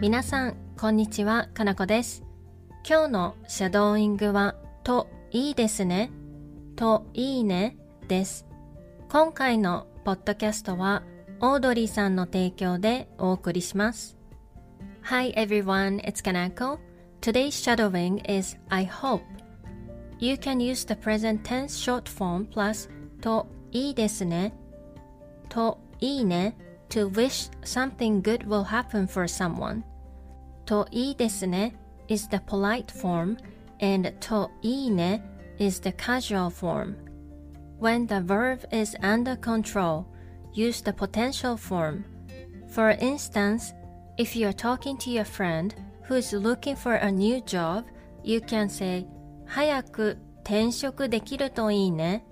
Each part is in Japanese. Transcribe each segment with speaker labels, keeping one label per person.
Speaker 1: 皆さん、こんにちは、かなこです。今日のシャドーイングは、といいですね、といいねです。今回のポッドキャストは、オードリーさんの提供でお送りします。Hi everyone, it's Kanako. Today's shadowing is I hope. You can use the present tense short form plus といいですねといいね to wish something good will happen for someone. といいですね is the polite form and といいね is the casual form. When the verb is under control, use the potential form. For instance, if you're talking to your friend who is looking for a new job, you can say 早く転職できるといいね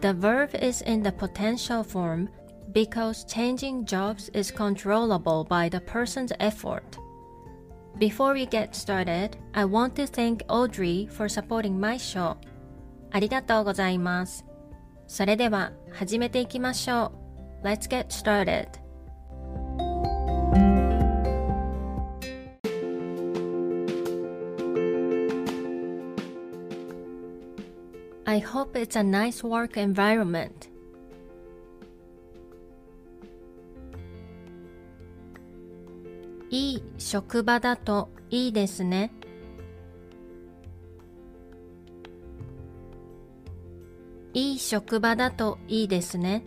Speaker 1: The verb is in the potential form because changing jobs is controllable by the person's effort. Before we get started, I want to thank Audrey for supporting my show. ありがとうございます。それでは始めていきましょう。Let's get started. I hope it's a nice work environment. いい職場だといいですね。いい職場だといいですね。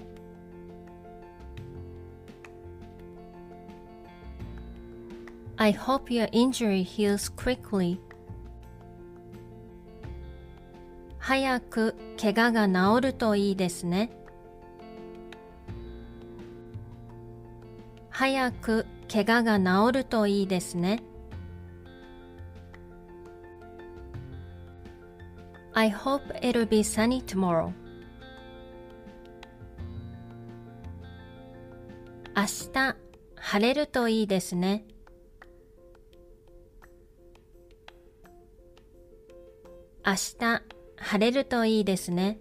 Speaker 1: I hope your injury heals quickly. 早く怪我が治るといいですね。早く怪我が治るといいですね。I hope it'll be sunny tomorrow. 明日晴れるといいですね。明日晴れるといいですね。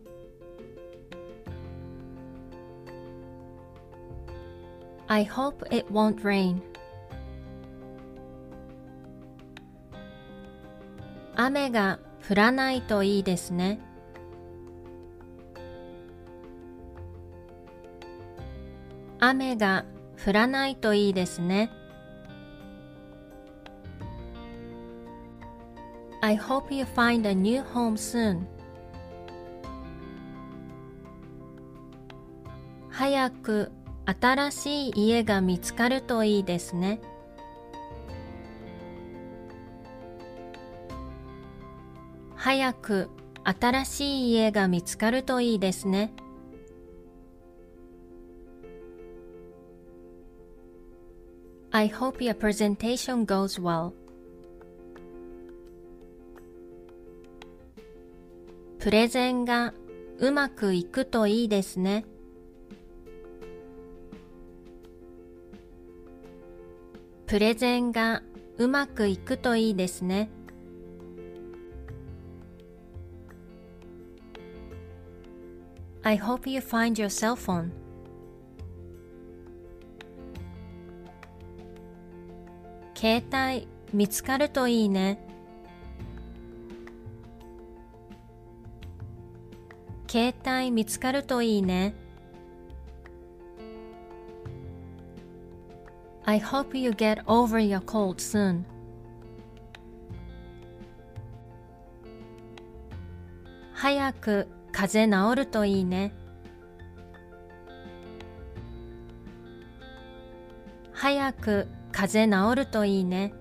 Speaker 1: I hope it won't rain. 雨が降らないといいですね。雨が降らないといいですね。I hope you find a new home soon. 早く新しい家が見つかるといいですね。早く新しい家が見つかるといいですね。I hope your presentation goes well. プレゼンがうまくいくといいですね。プレゼンがうまくいくといいですね。I hope you find your cell phone. 携帯見つかるといいね。携帯見つかるといいね。I hope you get over your cold soon. 早く風邪治るといいね。早く風邪治るといいね。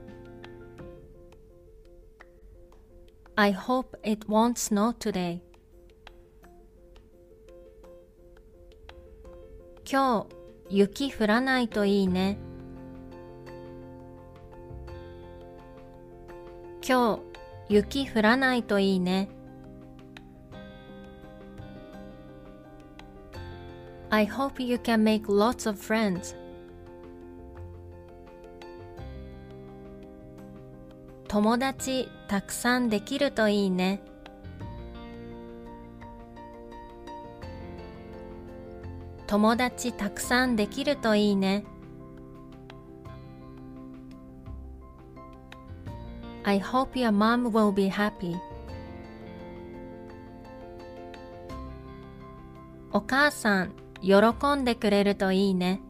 Speaker 1: I hope it won't snow today. 今日雪降らないといいね。今日雪降らないといいね。I hope you can make lots of friends. 友達たくさんできるといいね。友達たくさんできるといいね。I hope your mom will be happy. お母さん、喜んでくれるといいね。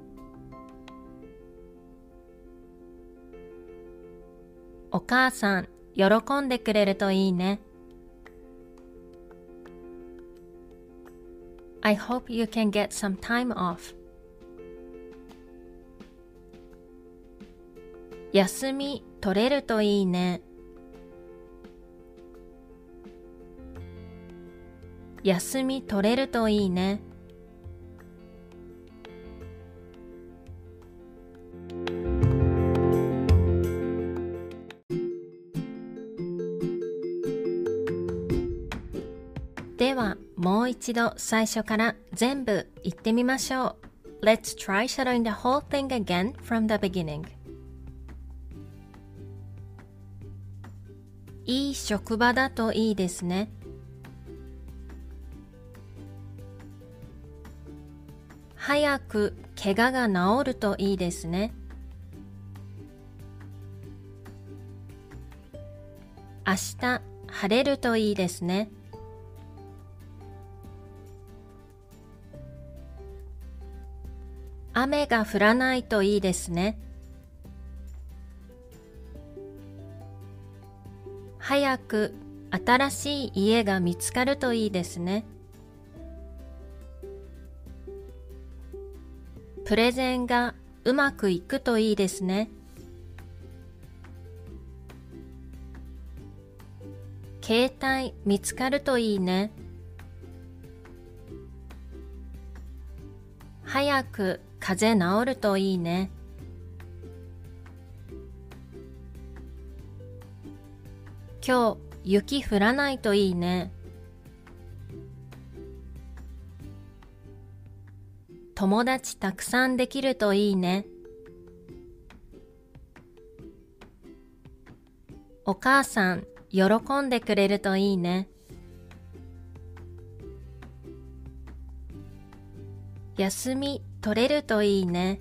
Speaker 1: お母さん、喜んでくれるといいね。I hope you can get some time off. 休み取れるといいね。休み取れるといいね。ではもう一度最初から全部言ってみましょう。Let's try shadowing the whole thing again from the beginning. いい職場だといいですね。早く怪我が治るといいですね。明日晴れるといいですね。雨が降らないといいですね。早く新しい家が見つかるといいですね。プレゼンがうまくいくといいですね。携帯見つかるといいね。早く風邪治るといいね。今日雪降らないといいね。友達たくさんできるといいね。お母さん喜んでくれるといいね。休み取れるといいね。